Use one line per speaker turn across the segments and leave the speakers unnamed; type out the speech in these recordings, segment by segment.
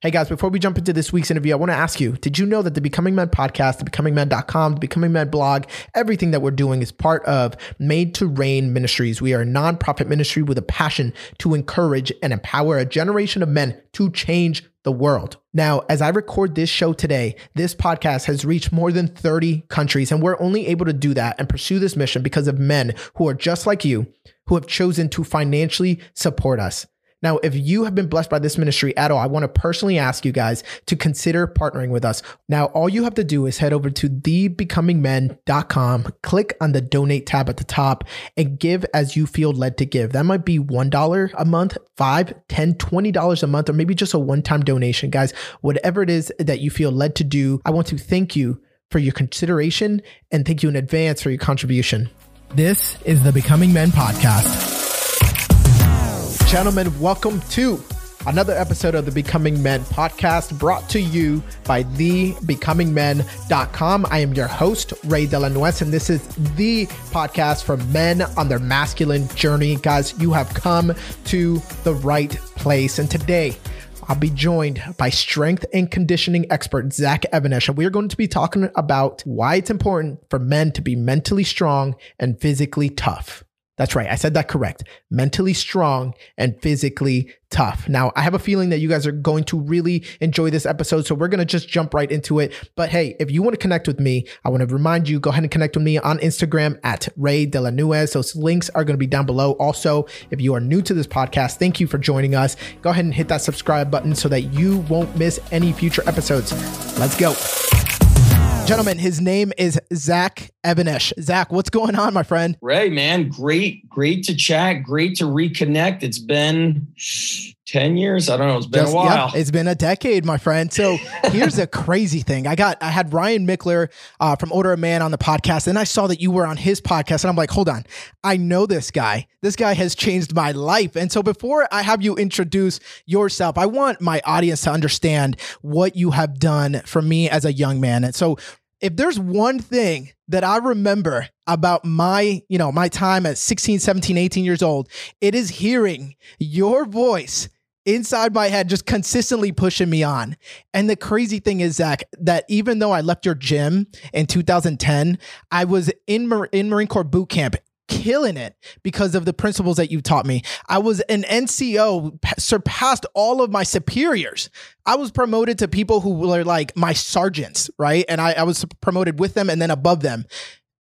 Hey guys, before we jump into this week's interview, I want to ask you Did you know that the Becoming Men podcast, the becomingmen.com, the Becoming Men blog, everything that we're doing is part of Made to Reign Ministries? We are a nonprofit ministry with a passion to encourage and empower a generation of men to change the world. Now, as I record this show today, this podcast has reached more than 30 countries, and we're only able to do that and pursue this mission because of men who are just like you, who have chosen to financially support us. Now, if you have been blessed by this ministry at all, I want to personally ask you guys to consider partnering with us. Now, all you have to do is head over to thebecomingmen.com, click on the donate tab at the top, and give as you feel led to give. That might be $1 a month, five, ten, twenty dollars a month, or maybe just a one-time donation. Guys, whatever it is that you feel led to do, I want to thank you for your consideration and thank you in advance for your contribution. This is the Becoming Men podcast gentlemen, welcome to another episode of the Becoming Men podcast brought to you by thebecomingmen.com. I am your host, Ray Delanuez, and this is the podcast for men on their masculine journey. Guys, you have come to the right place. And today, I'll be joined by strength and conditioning expert Zach Even-Esh, and we are going to be talking about why it's important for men to be mentally strong and physically tough. That's right. I said that correct. Mentally strong and physically tough. Now, I have a feeling that you guys are going to really enjoy this episode. So we're going to just jump right into it. But hey, if you want to connect with me, I want to remind you, go ahead and connect with me on Instagram at Ray De La Nuez. Those links are going to be down below. Also, if you are new to this podcast, thank you for joining us. Go ahead and hit that subscribe button so that you won't miss any future episodes. Let's go. Gentlemen, his name is Zach Even-Esh. Zach, what's going on, my friend?
Ray, man, great, great to chat, great to reconnect. It's been 10 years. I don't know. It's been Just, a while.
Yeah, it's been a decade, my friend. So here's a crazy thing. I got, I had Ryan Michler uh, from Order of Man on the podcast, and I saw that you were on his podcast, and I'm like, hold on. I know this guy. This guy has changed my life. And so before I have you introduce yourself, I want my audience to understand what you have done for me as a young man. And so if there's one thing that I remember about my, you know, my time at 16, 17, 18 years old, it is hearing your voice inside my head just consistently pushing me on. And the crazy thing is, Zach, that even though I left your gym in 2010, I was in, Mar- in Marine Corps boot camp killing it because of the principles that you taught me. I was an NCO, surpassed all of my superiors. I was promoted to people who were like my sergeants, right? And I, I was promoted with them and then above them.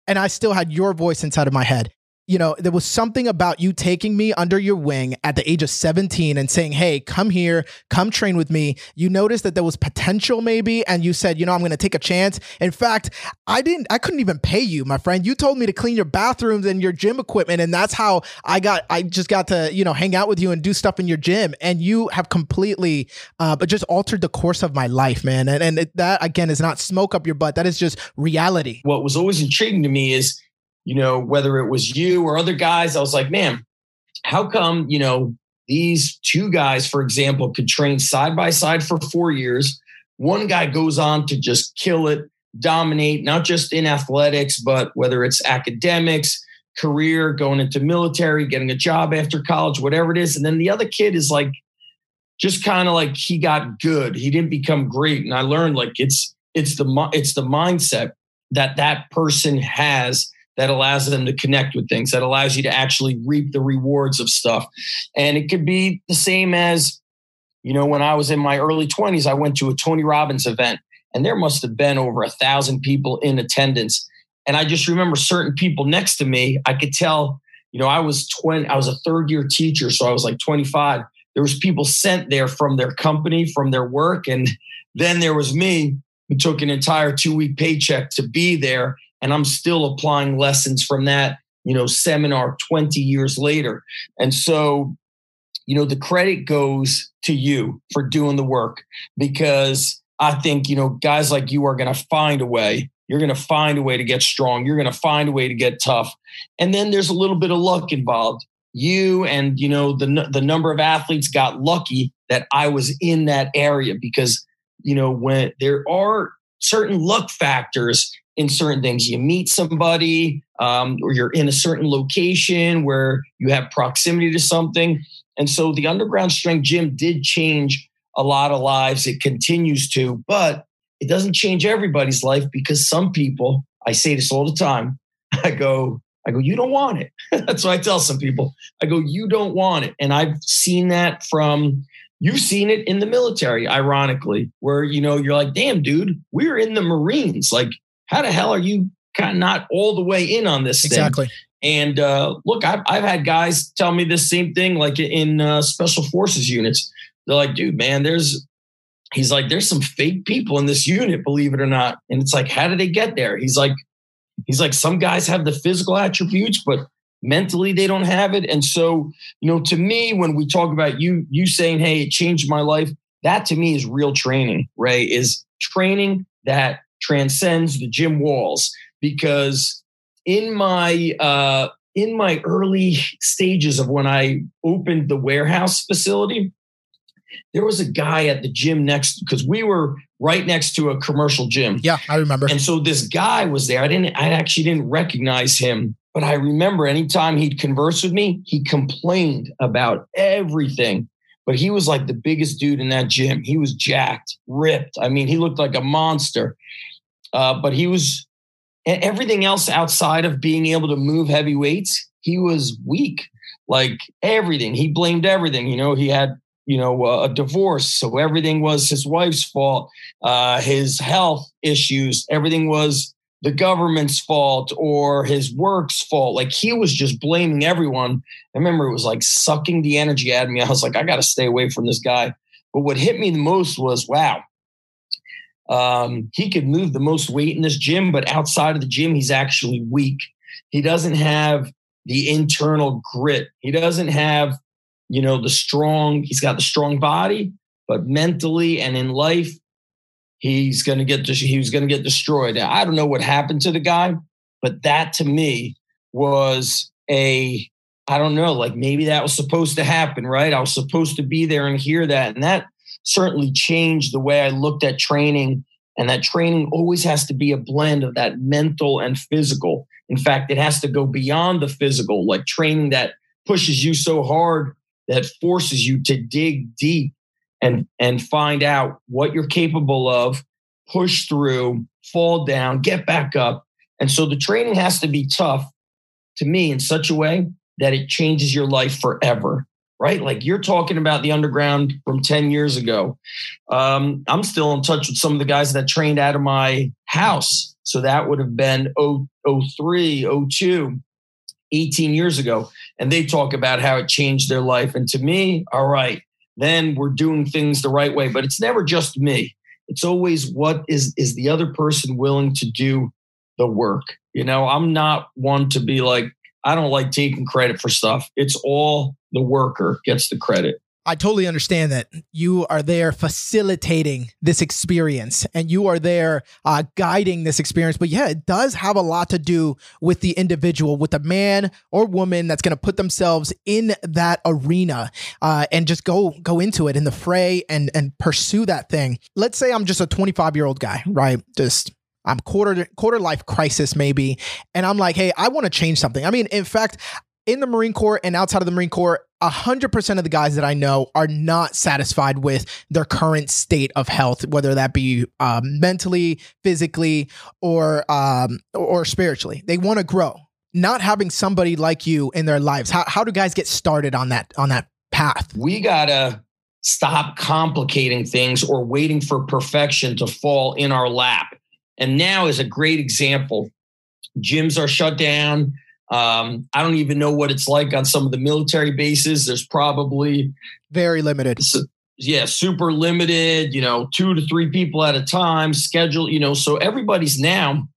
And I still had your voice inside of my head you know, there was something about you taking me under your wing at the age of 17 and saying, Hey, come here, come train with me. You noticed that there was potential maybe, and you said, You know, I'm going to take a chance. In fact, I didn't, I couldn't even pay you, my friend. You told me to clean your bathrooms and your gym equipment. And that's how I got, I just got to, you know, hang out with you and do stuff in your gym. And you have completely, uh, but just altered the course of my life, man. And, and it, that, again, is not smoke up your butt. That is just reality.
What was always intriguing to me is, you know, whether it was you or other guys, I was like, man, how come, you know, these two guys, for example, could train side by side for four years? One guy goes on to just kill it, dominate, not just in athletics, but whether it's academics, career, going into military, getting a job after college, whatever it is. And then the other kid is like, just kind of like he got good. He didn't become great. And I learned like it's, it's the, it's the mindset that that person has that allows them to connect with things, that allows you to actually reap the rewards of stuff. And it could be the same as, you know, when I was in my early 20s, I went to a Tony Robbins event and there must have been over a thousand people in attendance. And I just remember certain people next to me, I could tell, you know, I was 20, I was a third year teacher, so I was like 25. There was people sent there from their company, from their work. And then there was me who took an entire two week paycheck to be there and I'm still applying lessons from that, you know, seminar 20 years later. And so, you know, the credit goes to you for doing the work because I think, you know, guys like you are going to find a way. You're going to find a way to get strong. You're going to find a way to get tough. And then there's a little bit of luck involved. You and, you know, the, the number of athletes got lucky that I was in that area because, you know, when there are certain luck factors in certain things. You meet somebody, um, or you're in a certain location where you have proximity to something. And so the underground strength gym did change a lot of lives. It continues to, but it doesn't change everybody's life because some people, I say this all the time, I go, I go, you don't want it. That's what I tell some people. I go, you don't want it. And I've seen that from, you've seen it in the military, ironically, where, you know, you're like, damn, dude, we're in the Marines. Like, how the hell are you kind of not all the way in on this
exactly.
thing? Exactly. And uh, look, I've, I've had guys tell me the same thing, like in uh, special forces units. They're like, dude, man, there's, he's like, there's some fake people in this unit, believe it or not. And it's like, how did they get there? He's like, he's like, some guys have the physical attributes, but mentally they don't have it. And so, you know, to me, when we talk about you, you saying, hey, it changed my life, that to me is real training, Ray, is training that transcends the gym walls because in my uh, in my early stages of when I opened the warehouse facility, there was a guy at the gym next because we were right next to a commercial gym.
Yeah, I remember.
And so this guy was there. I didn't I actually didn't recognize him, but I remember anytime he'd converse with me, he complained about everything. But he was like the biggest dude in that gym. He was jacked, ripped. I mean, he looked like a monster. Uh, but he was everything else outside of being able to move heavy weights, he was weak. Like everything, he blamed everything. You know, he had you know a divorce, so everything was his wife's fault. Uh, his health issues, everything was the government's fault or his work's fault. Like he was just blaming everyone. I remember it was like sucking the energy out of me. I was like, I got to stay away from this guy. But what hit me the most was, wow, um, he could move the most weight in this gym, but outside of the gym, he's actually weak. He doesn't have the internal grit. He doesn't have, you know, the strong, he's got the strong body, but mentally and in life, he's going to get, he was going to get destroyed. Now, I don't know what happened to the guy, but that to me was a, I don't know, like maybe that was supposed to happen, right? I was supposed to be there and hear that. And that certainly changed the way I looked at training. And that training always has to be a blend of that mental and physical. In fact, it has to go beyond the physical, like training that pushes you so hard that forces you to dig deep and and find out what you're capable of, push through, fall down, get back up. And so the training has to be tough to me in such a way that it changes your life forever right? Like you're talking about the underground from 10 years ago. Um, I'm still in touch with some of the guys that trained out of my house. So that would have been 03, 02, 18 years ago. And they talk about how it changed their life. And to me, all right, then we're doing things the right way. But it's never just me. It's always what is is the other person willing to do the work. You know, I'm not one to be like, I don't like taking credit for stuff. It's all the worker gets the credit.
I totally understand that you are there facilitating this experience and you are there uh, guiding this experience. But yeah, it does have a lot to do with the individual, with the man or woman that's going to put themselves in that arena uh, and just go go into it in the fray and and pursue that thing. Let's say I'm just a 25 year old guy, right? Just I'm quarter quarter life crisis maybe, and I'm like, hey, I want to change something. I mean, in fact, in the Marine Corps and outside of the Marine Corps, 100% of the guys that I know are not satisfied with their current state of health, whether that be um, mentally, physically, or um, or spiritually. They want to grow. Not having somebody like you in their lives. How, how do guys get started on that on that path?
We gotta stop complicating things or waiting for perfection to fall in our lap. And now is a great example. Gyms are shut down um, I don't even know what it's like on some of the military bases. There's probably
very limited.
Yeah, super limited, you know, two to three people at a time, schedule, you know. So everybody's now,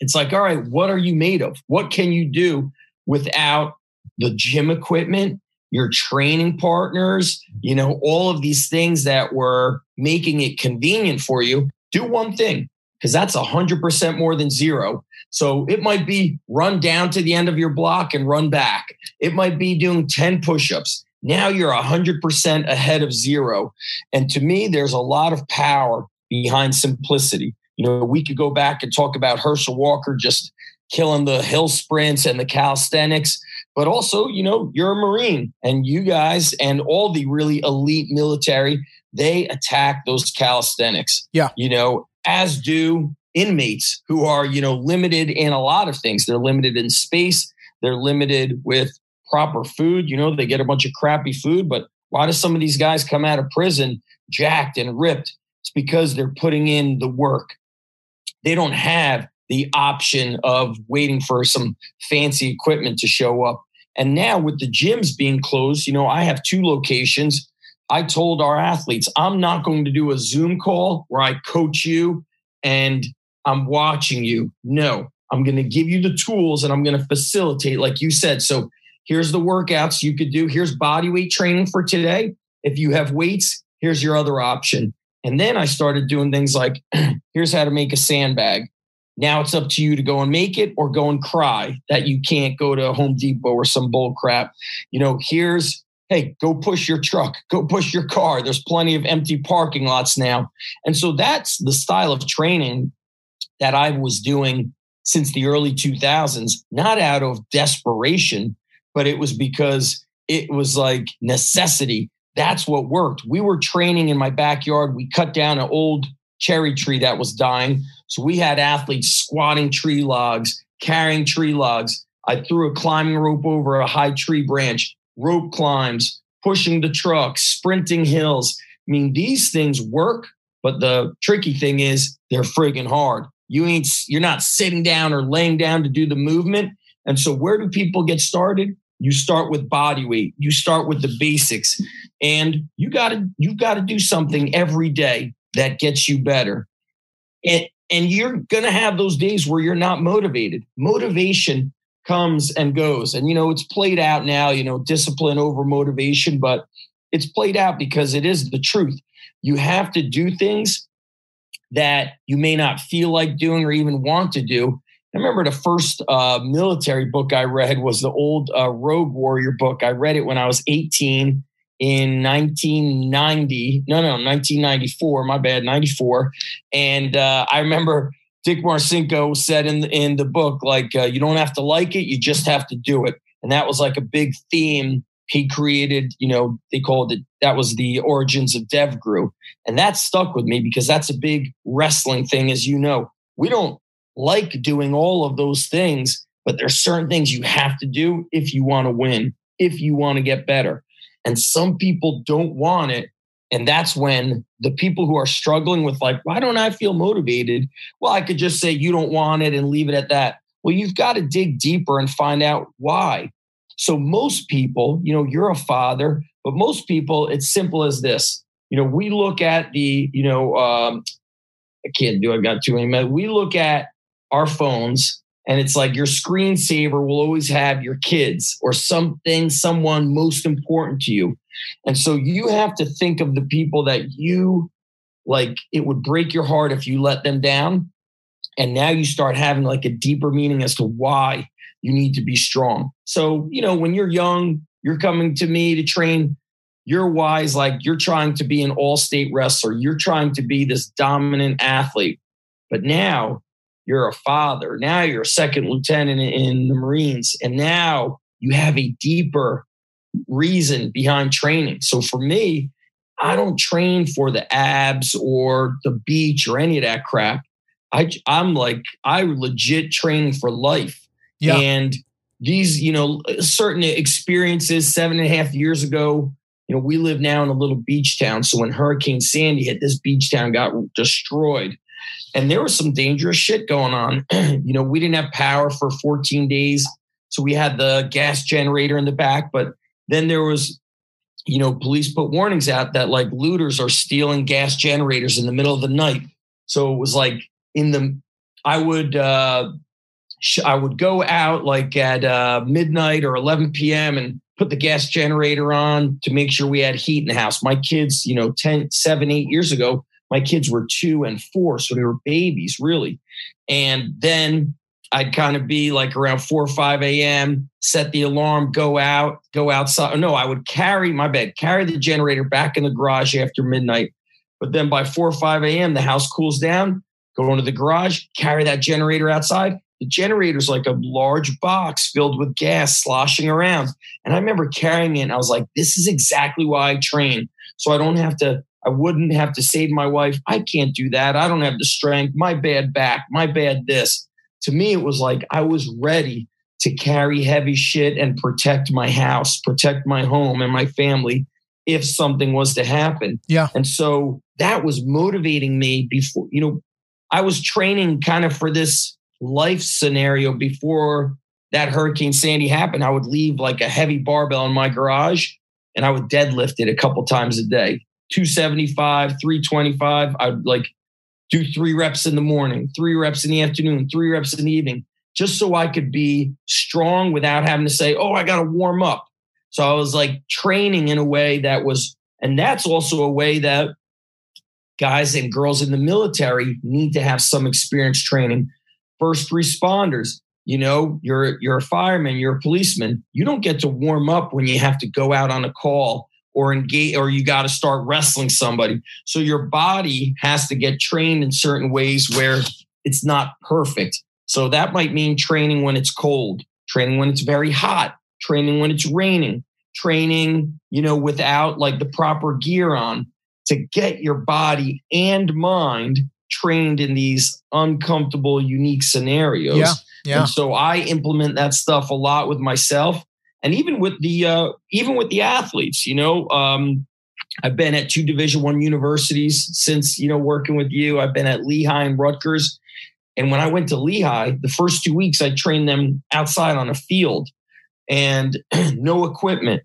it's like, all right, what are you made of? What can you do without the gym equipment, your training partners, you know, all of these things that were making it convenient for you? Do one thing because that's 100% more than zero. So it might be run down to the end of your block and run back. It might be doing 10 push ups. Now you're 100% ahead of zero. And to me, there's a lot of power behind simplicity. You know, we could go back and talk about Herschel Walker just killing the hill sprints and the calisthenics, but also, you know, you're a Marine and you guys and all the really elite military, they attack those calisthenics.
Yeah.
You know, as do inmates who are, you know, limited in a lot of things. They're limited in space, they're limited with proper food. You know, they get a bunch of crappy food, but why do some of these guys come out of prison jacked and ripped? It's because they're putting in the work. They don't have the option of waiting for some fancy equipment to show up. And now with the gyms being closed, you know, I have two locations. I told our athletes, I'm not going to do a Zoom call where I coach you and I'm watching you. No, I'm going to give you the tools and I'm going to facilitate, like you said. So here's the workouts you could do. Here's body weight training for today. If you have weights, here's your other option. And then I started doing things like here's how to make a sandbag. Now it's up to you to go and make it or go and cry that you can't go to Home Depot or some bull crap. You know, here's hey, go push your truck, go push your car. There's plenty of empty parking lots now. And so that's the style of training that I was doing since the early 2000s, not out of desperation, but it was because it was like necessity. That's what worked. We were training in my backyard. We cut down an old cherry tree that was dying. So we had athletes squatting tree logs, carrying tree logs. I threw a climbing rope over a high tree branch, rope climbs, pushing the truck, sprinting hills. I mean, these things work, but the tricky thing is they're friggin' hard. You ain't you're not sitting down or laying down to do the movement. And so where do people get started? You start with body weight. You start with the basics. And you got to you've got to do something every day that gets you better. And and you're going to have those days where you're not motivated. Motivation comes and goes. And you know, it's played out now, you know, discipline over motivation, but it's played out because it is the truth. You have to do things that you may not feel like doing or even want to do. I remember the first uh, military book I read was the old uh, Rogue Warrior book. I read it when I was 18 in 1990. No, no, 1994. My bad, 94. And uh, I remember Dick Marcinko said in the, in the book, like, uh, you don't have to like it, you just have to do it. And that was like a big theme he created, you know, they called it, that was the origins of DevGru. And that stuck with me because that's a big wrestling thing, as you know. We don't like doing all of those things, but there's certain things you have to do if you want to win, if you want to get better. And some people don't want it. And that's when the people who are struggling with, like, why don't I feel motivated? Well, I could just say you don't want it and leave it at that. Well, you've got to dig deeper and find out why. So most people, you know, you're a father, but most people, it's simple as this. You know, we look at the, you know, um, I can't do. I've got too many. We look at our phones, and it's like your screensaver will always have your kids or something, someone most important to you, and so you have to think of the people that you like. It would break your heart if you let them down, and now you start having like a deeper meaning as to why you need to be strong. So, you know, when you're young, you're coming to me to train. You're wise, like you're trying to be an all state wrestler. You're trying to be this dominant athlete. But now you're a father. Now you're a second lieutenant in the Marines. And now you have a deeper reason behind training. So for me, I don't train for the abs or the beach or any of that crap. I, I'm like, I legit train for life. Yeah. And these, you know, certain experiences seven and a half years ago, you know, we live now in a little beach town. So when Hurricane Sandy hit, this beach town got destroyed. And there was some dangerous shit going on. you know, we didn't have power for 14 days. So we had the gas generator in the back. But then there was, you know, police put warnings out that like looters are stealing gas generators in the middle of the night. So it was like in the, I would, uh, I would go out like at uh, midnight or 11 p.m. and put the gas generator on to make sure we had heat in the house. My kids, you know, 10, seven, eight years ago, my kids were two and four. So they were babies, really. And then I'd kind of be like around 4 or 5 a.m., set the alarm, go out, go outside. No, I would carry my bed, carry the generator back in the garage after midnight. But then by 4 or 5 a.m., the house cools down, go into the garage, carry that generator outside, the generator's like a large box filled with gas sloshing around. And I remember carrying it and I was like, this is exactly why I train. So I don't have to I wouldn't have to say to my wife, I can't do that. I don't have the strength. My bad back, my bad this. To me, it was like I was ready to carry heavy shit and protect my house, protect my home and my family if something was to happen.
Yeah.
And so that was motivating me before, you know, I was training kind of for this life scenario before that Hurricane Sandy happened. I would leave like a heavy barbell in my garage and I would deadlift it a couple times a day 275, 325. I'd like do three reps in the morning, three reps in the afternoon, three reps in the evening, just so I could be strong without having to say, oh, I got to warm up. So I was like training in a way that was, and that's also a way that guys and girls in the military need to have some experience training. First responders, you know, you're you're a fireman, you're a policeman. You don't get to warm up when you have to go out on a call or engage or you got to start wrestling somebody. So your body has to get trained in certain ways where it's not perfect. So that might mean training when it's cold, training when it's very hot, training when it's raining, training, you know, without like the proper gear on to get your body and mind trained in these uncomfortable, unique scenarios.
Yeah. Yeah.
And so I implement that stuff a lot with myself and even with the uh, even with the athletes, you know, um, I've been at two Division One universities since you know working with you. I've been at Lehigh and Rutgers, and when I went to Lehigh, the first two weeks I trained them outside on a field and no equipment,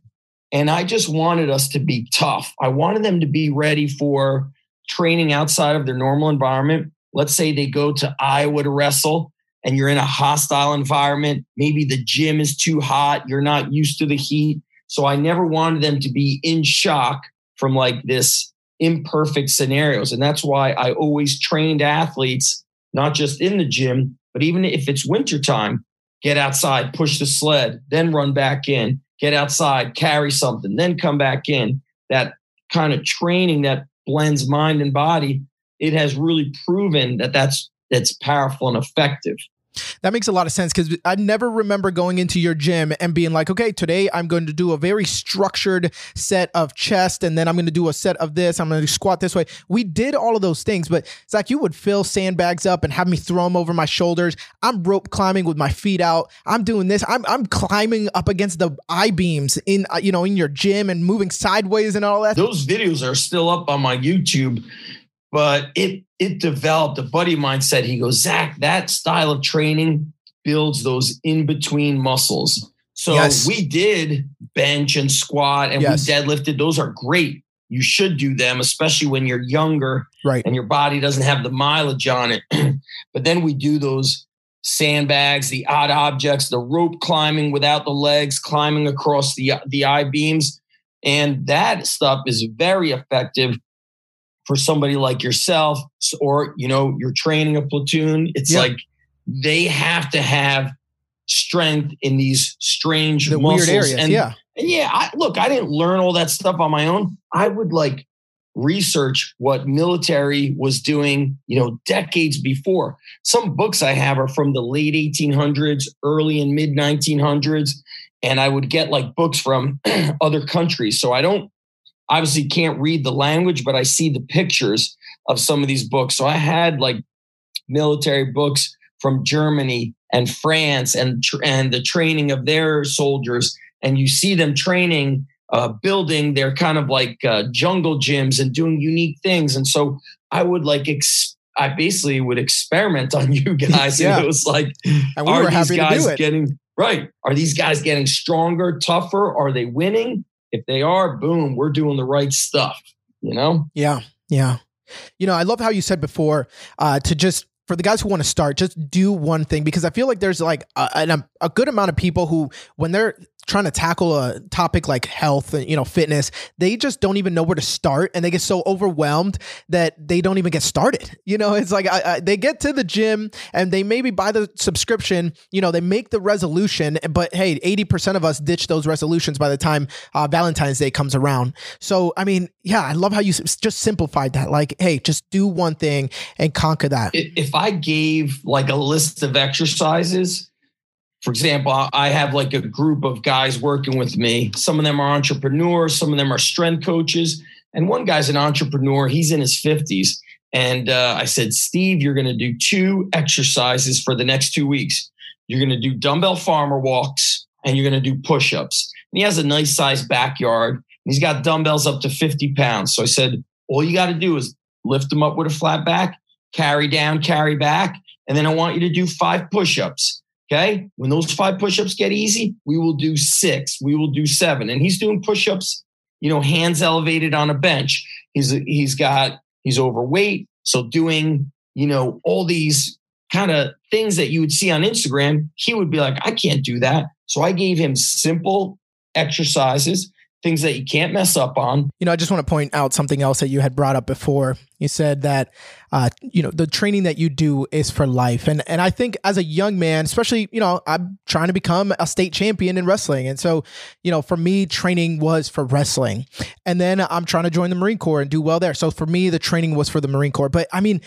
and I just wanted us to be tough. I wanted them to be ready for training outside of their normal environment. Let's say they go to Iowa to wrestle and you're in a hostile environment. Maybe the gym is too hot. You're not used to the heat. So I never wanted them to be in shock from like this imperfect scenarios. And that's why I always trained athletes, not just in the gym, but even if it's wintertime, get outside, push the sled, then run back in, get outside, carry something, then come back in. That kind of training that blends mind and body, it has really proven that that's that's powerful and effective.
That makes a lot of sense because I never remember going into your gym and being like, okay, today I'm going to do a very structured set of chest, and then I'm going to do a set of this. I'm going to squat this way. We did all of those things, but it's like you would fill sandbags up and have me throw them over my shoulders. I'm rope climbing with my feet out. I'm doing this. I'm I'm climbing up against the I beams in uh, you know in your gym and moving sideways and all that.
Those videos are still up on my YouTube but it it developed. A buddy of mine said, he goes, Zach, that style of training builds those in between muscles. So yes. we did bench and squat and yes. we deadlifted. Those are great. You should do them, especially when you're younger
right.
and your body doesn't have the mileage on it. but then we do those sandbags, the odd objects, the rope climbing without the legs, climbing across the the I beams. And that stuff is very effective for somebody like yourself or you know you're training a platoon it's like they have to have strength in these strange
the
muscles.
weird areas
and
yeah.
and yeah I, look i didn't learn all that stuff on my own. I would like research what military was doing you know decades before. Some books i have are from the late 1800s early and mid 1900s and i would get like books from other countries. So i don't obviously can't read the language, but I see the pictures of some of these books. So I had like military books from Germany and France and and the training of their soldiers, and you see them training, uh, building their kind of like uh, jungle gyms and doing unique things. And so I would like. Ex- I basically would experiment on you guys. yeah. And it was like,
we are these guys
getting right? Are these guys getting stronger, tougher? Are they winning? If they are, boom, we're doing the right stuff, you know?
Yeah. Yeah. You know, I love how you said before uh, to just for the guys who want to start, just do one thing because I feel like there's like a, a, a good amount of people who, when they're trying to tackle a topic like health and you know fitness they just don't even know where to start and they get so overwhelmed that they don't even get started. You know it's like I, I, they get to the gym and they maybe buy the subscription you know they make the resolution but hey 80% of us ditch those resolutions by the time uh, valentine's day comes around. So i mean yeah i love how you just simplified that. Like hey just do one thing and conquer that.
If i gave like a list of exercises for example, I have like a group of guys working with me. Some of them are entrepreneurs, some of them are strength coaches. And one guy's an entrepreneur, he's in his 50s. And uh, I said, Steve, you're going to do two exercises for the next two weeks. You're going to do dumbbell farmer walks and you're going to do push ups. And he has a nice sized backyard. He's got dumbbells up to 50 pounds. So I said, all you got to do is lift them up with a flat back, carry down, carry back. And then I want you to do five push ups. Okay. When those five push ups get easy, we will do six, we will do seven. And he's doing push ups, you know, hands elevated on a bench. He's, he's got, he's overweight. So doing, you know, all these kind of things that you would see on Instagram, he would be like, I can't do that. So I gave him simple exercises things that you can't mess up on.
You know, I just want to point out something else that you had brought up before. You said that, uh, you know, the training that you do is for life, and and I think as a young man, especially, you know, I'm trying to become a state champion in wrestling, and so, you know, for me, training was for wrestling, and then I'm trying to join the Marine Corps and do well there. So for me, the training was for the Marine Corps. But I mean,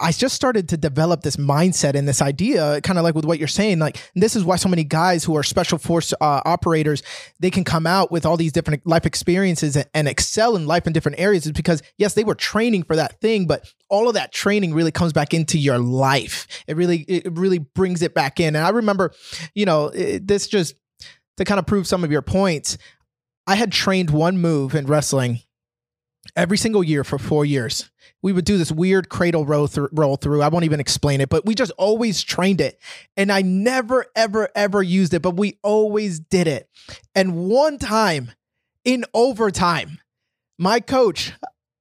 I just started to develop this mindset and this idea, kind of like with what you're saying. Like, this is why so many guys who are special force uh, operators, they can come out with all these different life experiences and, and excel in life in different areas. Is because yes, they were training for that thing, but all of that training really comes back into your life. It really, it really brings it back in. And I remember, you know, it, this just to kind of prove some of your points. I had trained one move in wrestling every single year for four years. We would do this weird cradle roll, roll through. I won't even explain it, but we just always trained it. And I never, ever, ever used it, but we always did it. And one time in overtime, my coach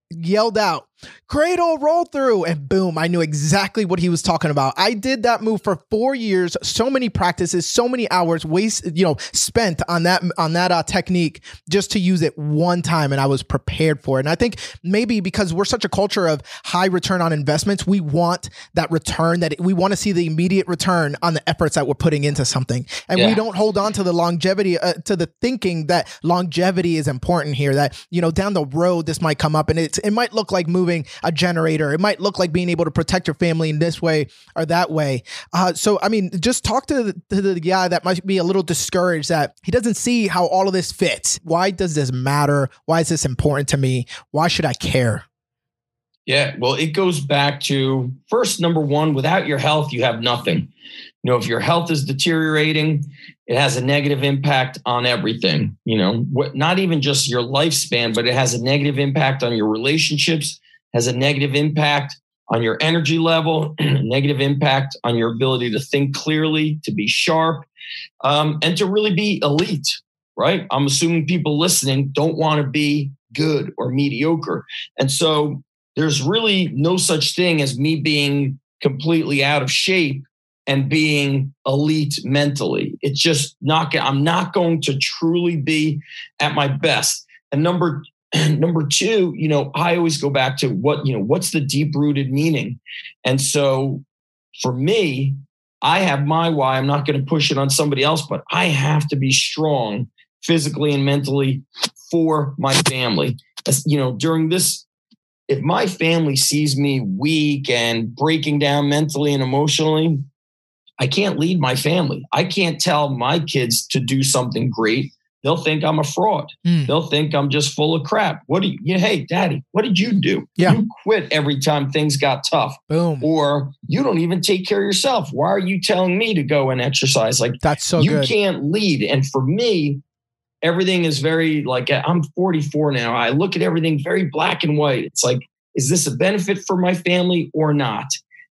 yelled out, cradle roll through and boom i knew exactly what he was talking about. I did that move for four years so many practices so many hours waste you know spent on that on that uh, technique just to use it one time and i was prepared for it. And i think maybe because we're such a culture of high return on investments we want that return that we want to see the immediate return on the efforts that we're putting into something. And yeah. we don't hold on to the longevity uh, to the thinking that longevity is important here that you know down the road this might come up and it's it might look like moving moving a generator. It might look like being able to protect your family in this way or that way. Uh, so, I mean, just talk to the, to the guy that might be a little discouraged that he doesn't see how all of this fits. Why does this matter? Why is this important to me? Why should I care?
Yeah, well, it goes back to first, number one, without your health, you have nothing. You know, if your health is deteriorating, it has a negative impact on everything. You know, what, not even just your lifespan, but it has a negative impact on your relationships, has a negative impact on your energy level, negative impact on your ability to think clearly, to be sharp, um, and to really be elite, right? I'm assuming people listening don't want to be good or mediocre. And so there's really no such thing as me being completely out of shape and being elite mentally. It's just not, I'm not going to truly be at my best. And number number two, you know, I always go back to what, you know, what's the deep rooted meaning? And so for me, I have my why. I'm not going to push it on somebody else, but I have to be strong physically and mentally for my family. As, you know, during this, if my family sees me weak and breaking down mentally and emotionally, I can't lead my family. I can't tell my kids to do something great they'll think I'm a fraud. Mm. They'll think I'm just full of crap. What do you, you hey, daddy, what did you do?
Yeah.
You quit every time things got tough.
Boom.
Or you don't even take care of yourself. Why are you telling me to go and exercise? Like
that's so
you
good.
can't lead. And for me, everything is very like I'm 44 now. I look at everything very black and white. It's like, is this a benefit for my family or not?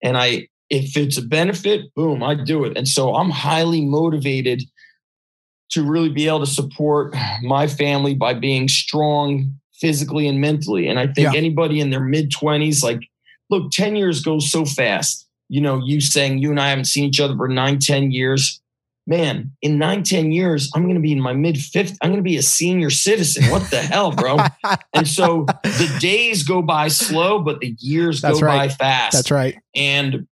And I, if it's a benefit, boom, I do it. And so I'm highly motivated to really be able to support my family by being strong physically and mentally. And I think yeah. anybody in their mid 20s, like, look, 10 years goes so fast. You know, you saying you and I haven't seen each other for nine, 10 years. Man, in nine, 10 years, I'm going to be in my mid 50s. I'm going to be a senior citizen. What the hell, bro? and so the days go by slow, but the years That's go right. by fast.
That's right.
And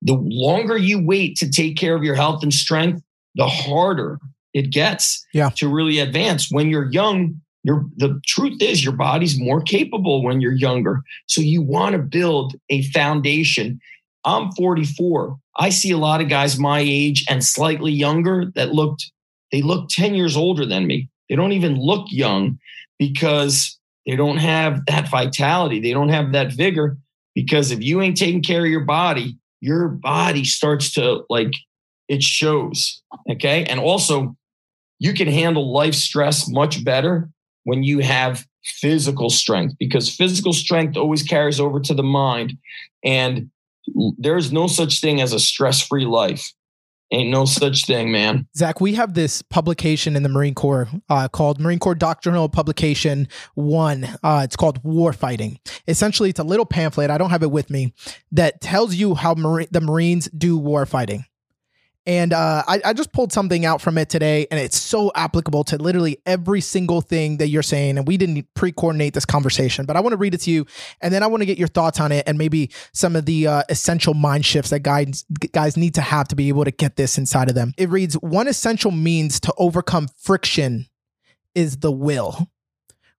the longer you wait to take care of your health and strength, the harder it gets
yeah.
to really advance. When you're young, the truth is your body's more capable when you're younger. So you want to build a foundation. I'm 44. I see a lot of guys my age and slightly younger that looked, they look 10 years older than me. They don't even look young because They don't have that vitality. They don't have that vigor because if you ain't taking care of your body, your body starts to like it shows. Okay. And also, you can handle life stress much better when you have physical strength because physical strength always carries over to the mind. And there's no such thing as a stress free life. Ain't no such thing, man.
Zach, we have this publication in the Marine Corps uh, called Marine Corps Doctrinal Publication One. Uh, it's called War Fighting. Essentially, it's a little pamphlet. I don't have it with me that tells you how Mar- the Marines do war fighting. And uh, I, I, just pulled something out from it today, and it's so applicable to literally every single thing that you're saying. And we didn't pre coordinate this conversation, but I want to read it to you. And then I want to get your thoughts on it and maybe some of the uh, essential mind shifts that guys, guys need to have to be able to get this inside of them. It reads One essential means to overcome friction is the will.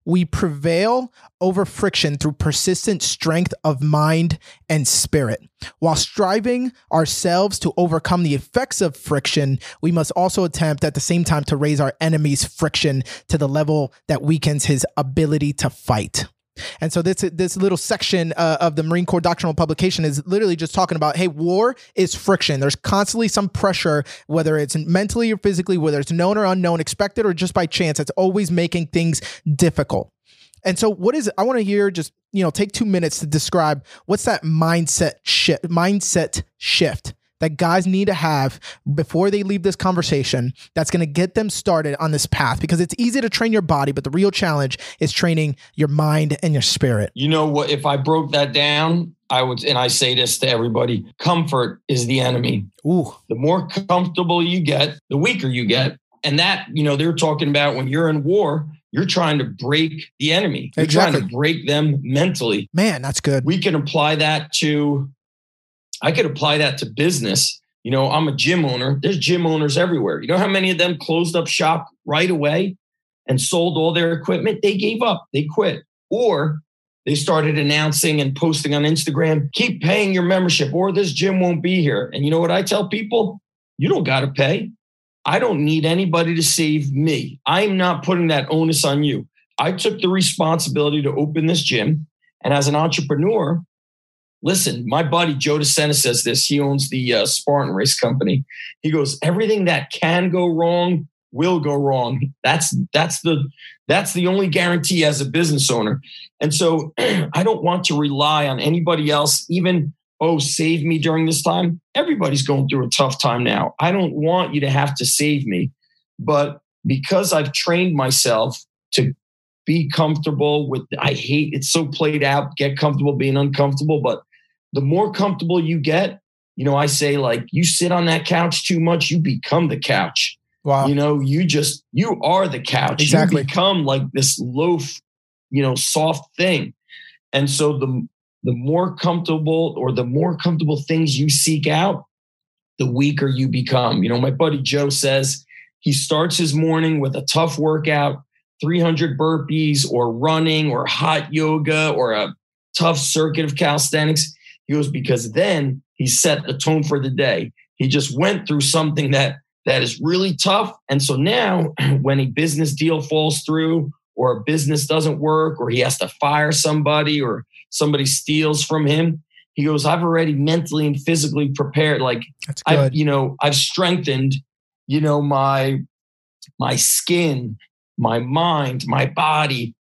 We prevail over friction through persistent strength of mind and spirit. While striving ourselves to overcome the effects of friction, we must also attempt at the same time to raise our enemy's friction to the level that weakens his ability to fight. And so this this little section uh, of the Marine Corps doctrinal publication is literally just talking about, hey, war is friction. There's constantly some pressure, whether it's mentally or physically, whether it's known or unknown, expected or just by chance. It's always making things difficult. And so, what is? I want to hear just you know take two minutes to describe what's that mindset shift mindset shift that guys need to have before they leave this conversation that's going to get them started on this path because it's easy to train your body, but the real challenge is training your mind and your spirit.
You know what? If I broke that down, I would, and I say this to everybody comfort is the enemy.
Ooh.
The more comfortable you get, the weaker you get. And that, you know, they're talking about when you're in war, you're trying to break the enemy. You're exactly. trying to break them mentally.
Man, that's good.
We can apply that to I could apply that to business. You know, I'm a gym owner. There's gym owners everywhere. You know how many of them closed up shop right away and sold all their equipment? They gave up, they quit. Or they started announcing and posting on Instagram, keep paying your membership, or this gym won't be here. And you know what I tell people? You don't got to pay. I don't need anybody to save me. I'm not putting that onus on you. I took the responsibility to open this gym. And as an entrepreneur, listen, my buddy Joe DeSena says this. He owns the uh, Spartan Race Company. He goes, everything that can go wrong will go wrong. That's that's the that's the only guarantee as a business owner. And so I don't want to rely on anybody else, even oh, save me during this time. Everybody's going through a tough time now. I don't want you to have to save me. But because I've trained myself to be comfortable with I hate it's so played out, get comfortable being uncomfortable, but the more comfortable you get, you know, I say like you sit on that couch too much, you become the couch. Wow. You know, you just you are the couch. Exactly. You become like this loaf, you know, soft thing. And so the the more comfortable or the more comfortable things you seek out, the weaker you become. You know, my buddy Joe says he starts his morning with a tough workout, 300 burpees or running or hot yoga or a tough circuit of calisthenics. He goes, because then he set the tone for the day. He just went through something that that is really tough. And so now when a business deal falls through or a business doesn't work or he has to fire somebody or somebody steals from him, he goes, I've already mentally and physically prepared. Like I've, you know, I've strengthened, you know, my my skin, my mind, my body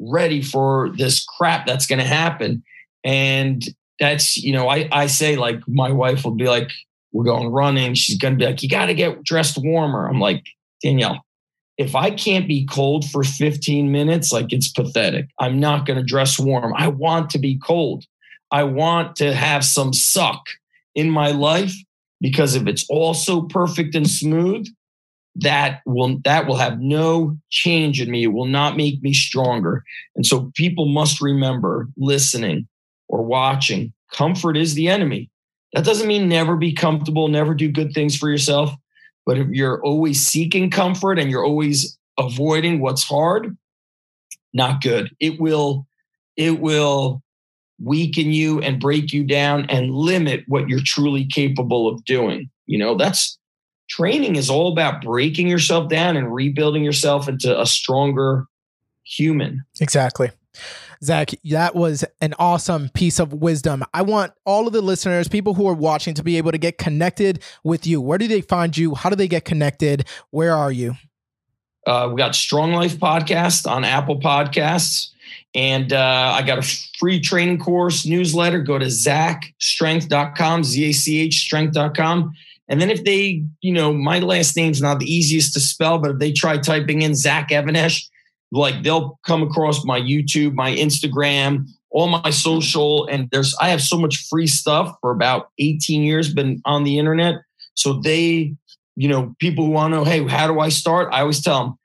ready for this crap that's going to happen. And that's you know I I say like my wife will be like we're going running. She's gonna be like you got to get dressed warmer. I'm like Danielle if I can't be cold for 15 minutes like it's pathetic. I'm not gonna dress warm. I want to be cold. I want to have some suck in my life because if it's all so perfect and smooth that will that will have no change in me. It will not make me stronger. And so people must remember listening or watching, comfort is the enemy. That doesn't mean never be comfortable, never do good things for yourself. But if you're always seeking comfort and you're always avoiding what's hard, not good. It will, it will weaken you and break you down and limit what you're truly capable of doing. You know, that's training is all about breaking yourself down and rebuilding yourself into a stronger human.
Exactly. Zach, that was an awesome piece of wisdom. I want all of the listeners, people who are watching, to be able to get connected with you. Where do they find you? How do they get connected? Where are you?
Uh, we got Strong Life Podcast on Apple Podcasts. And uh, I got a free training course newsletter. Go to zachstrength.com, Z A C H strength.com. And then if they, you know, my last name's not the easiest to spell, but if they try typing in Zach Even-Esh, like they'll come across my YouTube, my Instagram, all my social, and there's I have so much free stuff for about 18 years, been on the internet. So they, you know, people who want to know, hey, how do I start? I always tell them,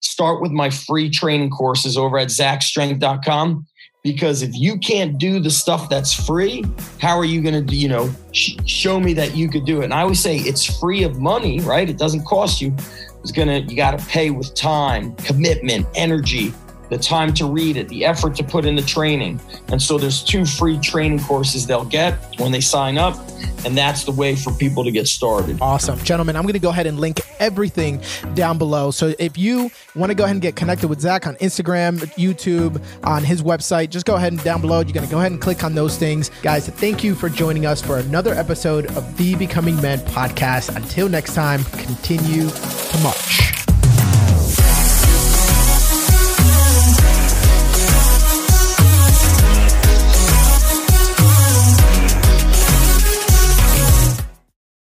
start with my free training courses over at zachstrength.com because if you can't do the stuff that's free how are you going to you know sh- show me that you could do it and i always say it's free of money right it doesn't cost you it's going to you got to pay with time commitment energy the time to read it, the effort to put in the training. And so there's two free training courses they'll get when they sign up. And that's the way for people to get started.
Awesome. Gentlemen, I'm going to go ahead and link everything down below. So if you want to go ahead and get connected with Zach on Instagram, YouTube, on his website, just go ahead and down below, you're going to go ahead and click on those things. Guys, thank you for joining us for another episode of the Becoming Men podcast. Until next time, continue to march.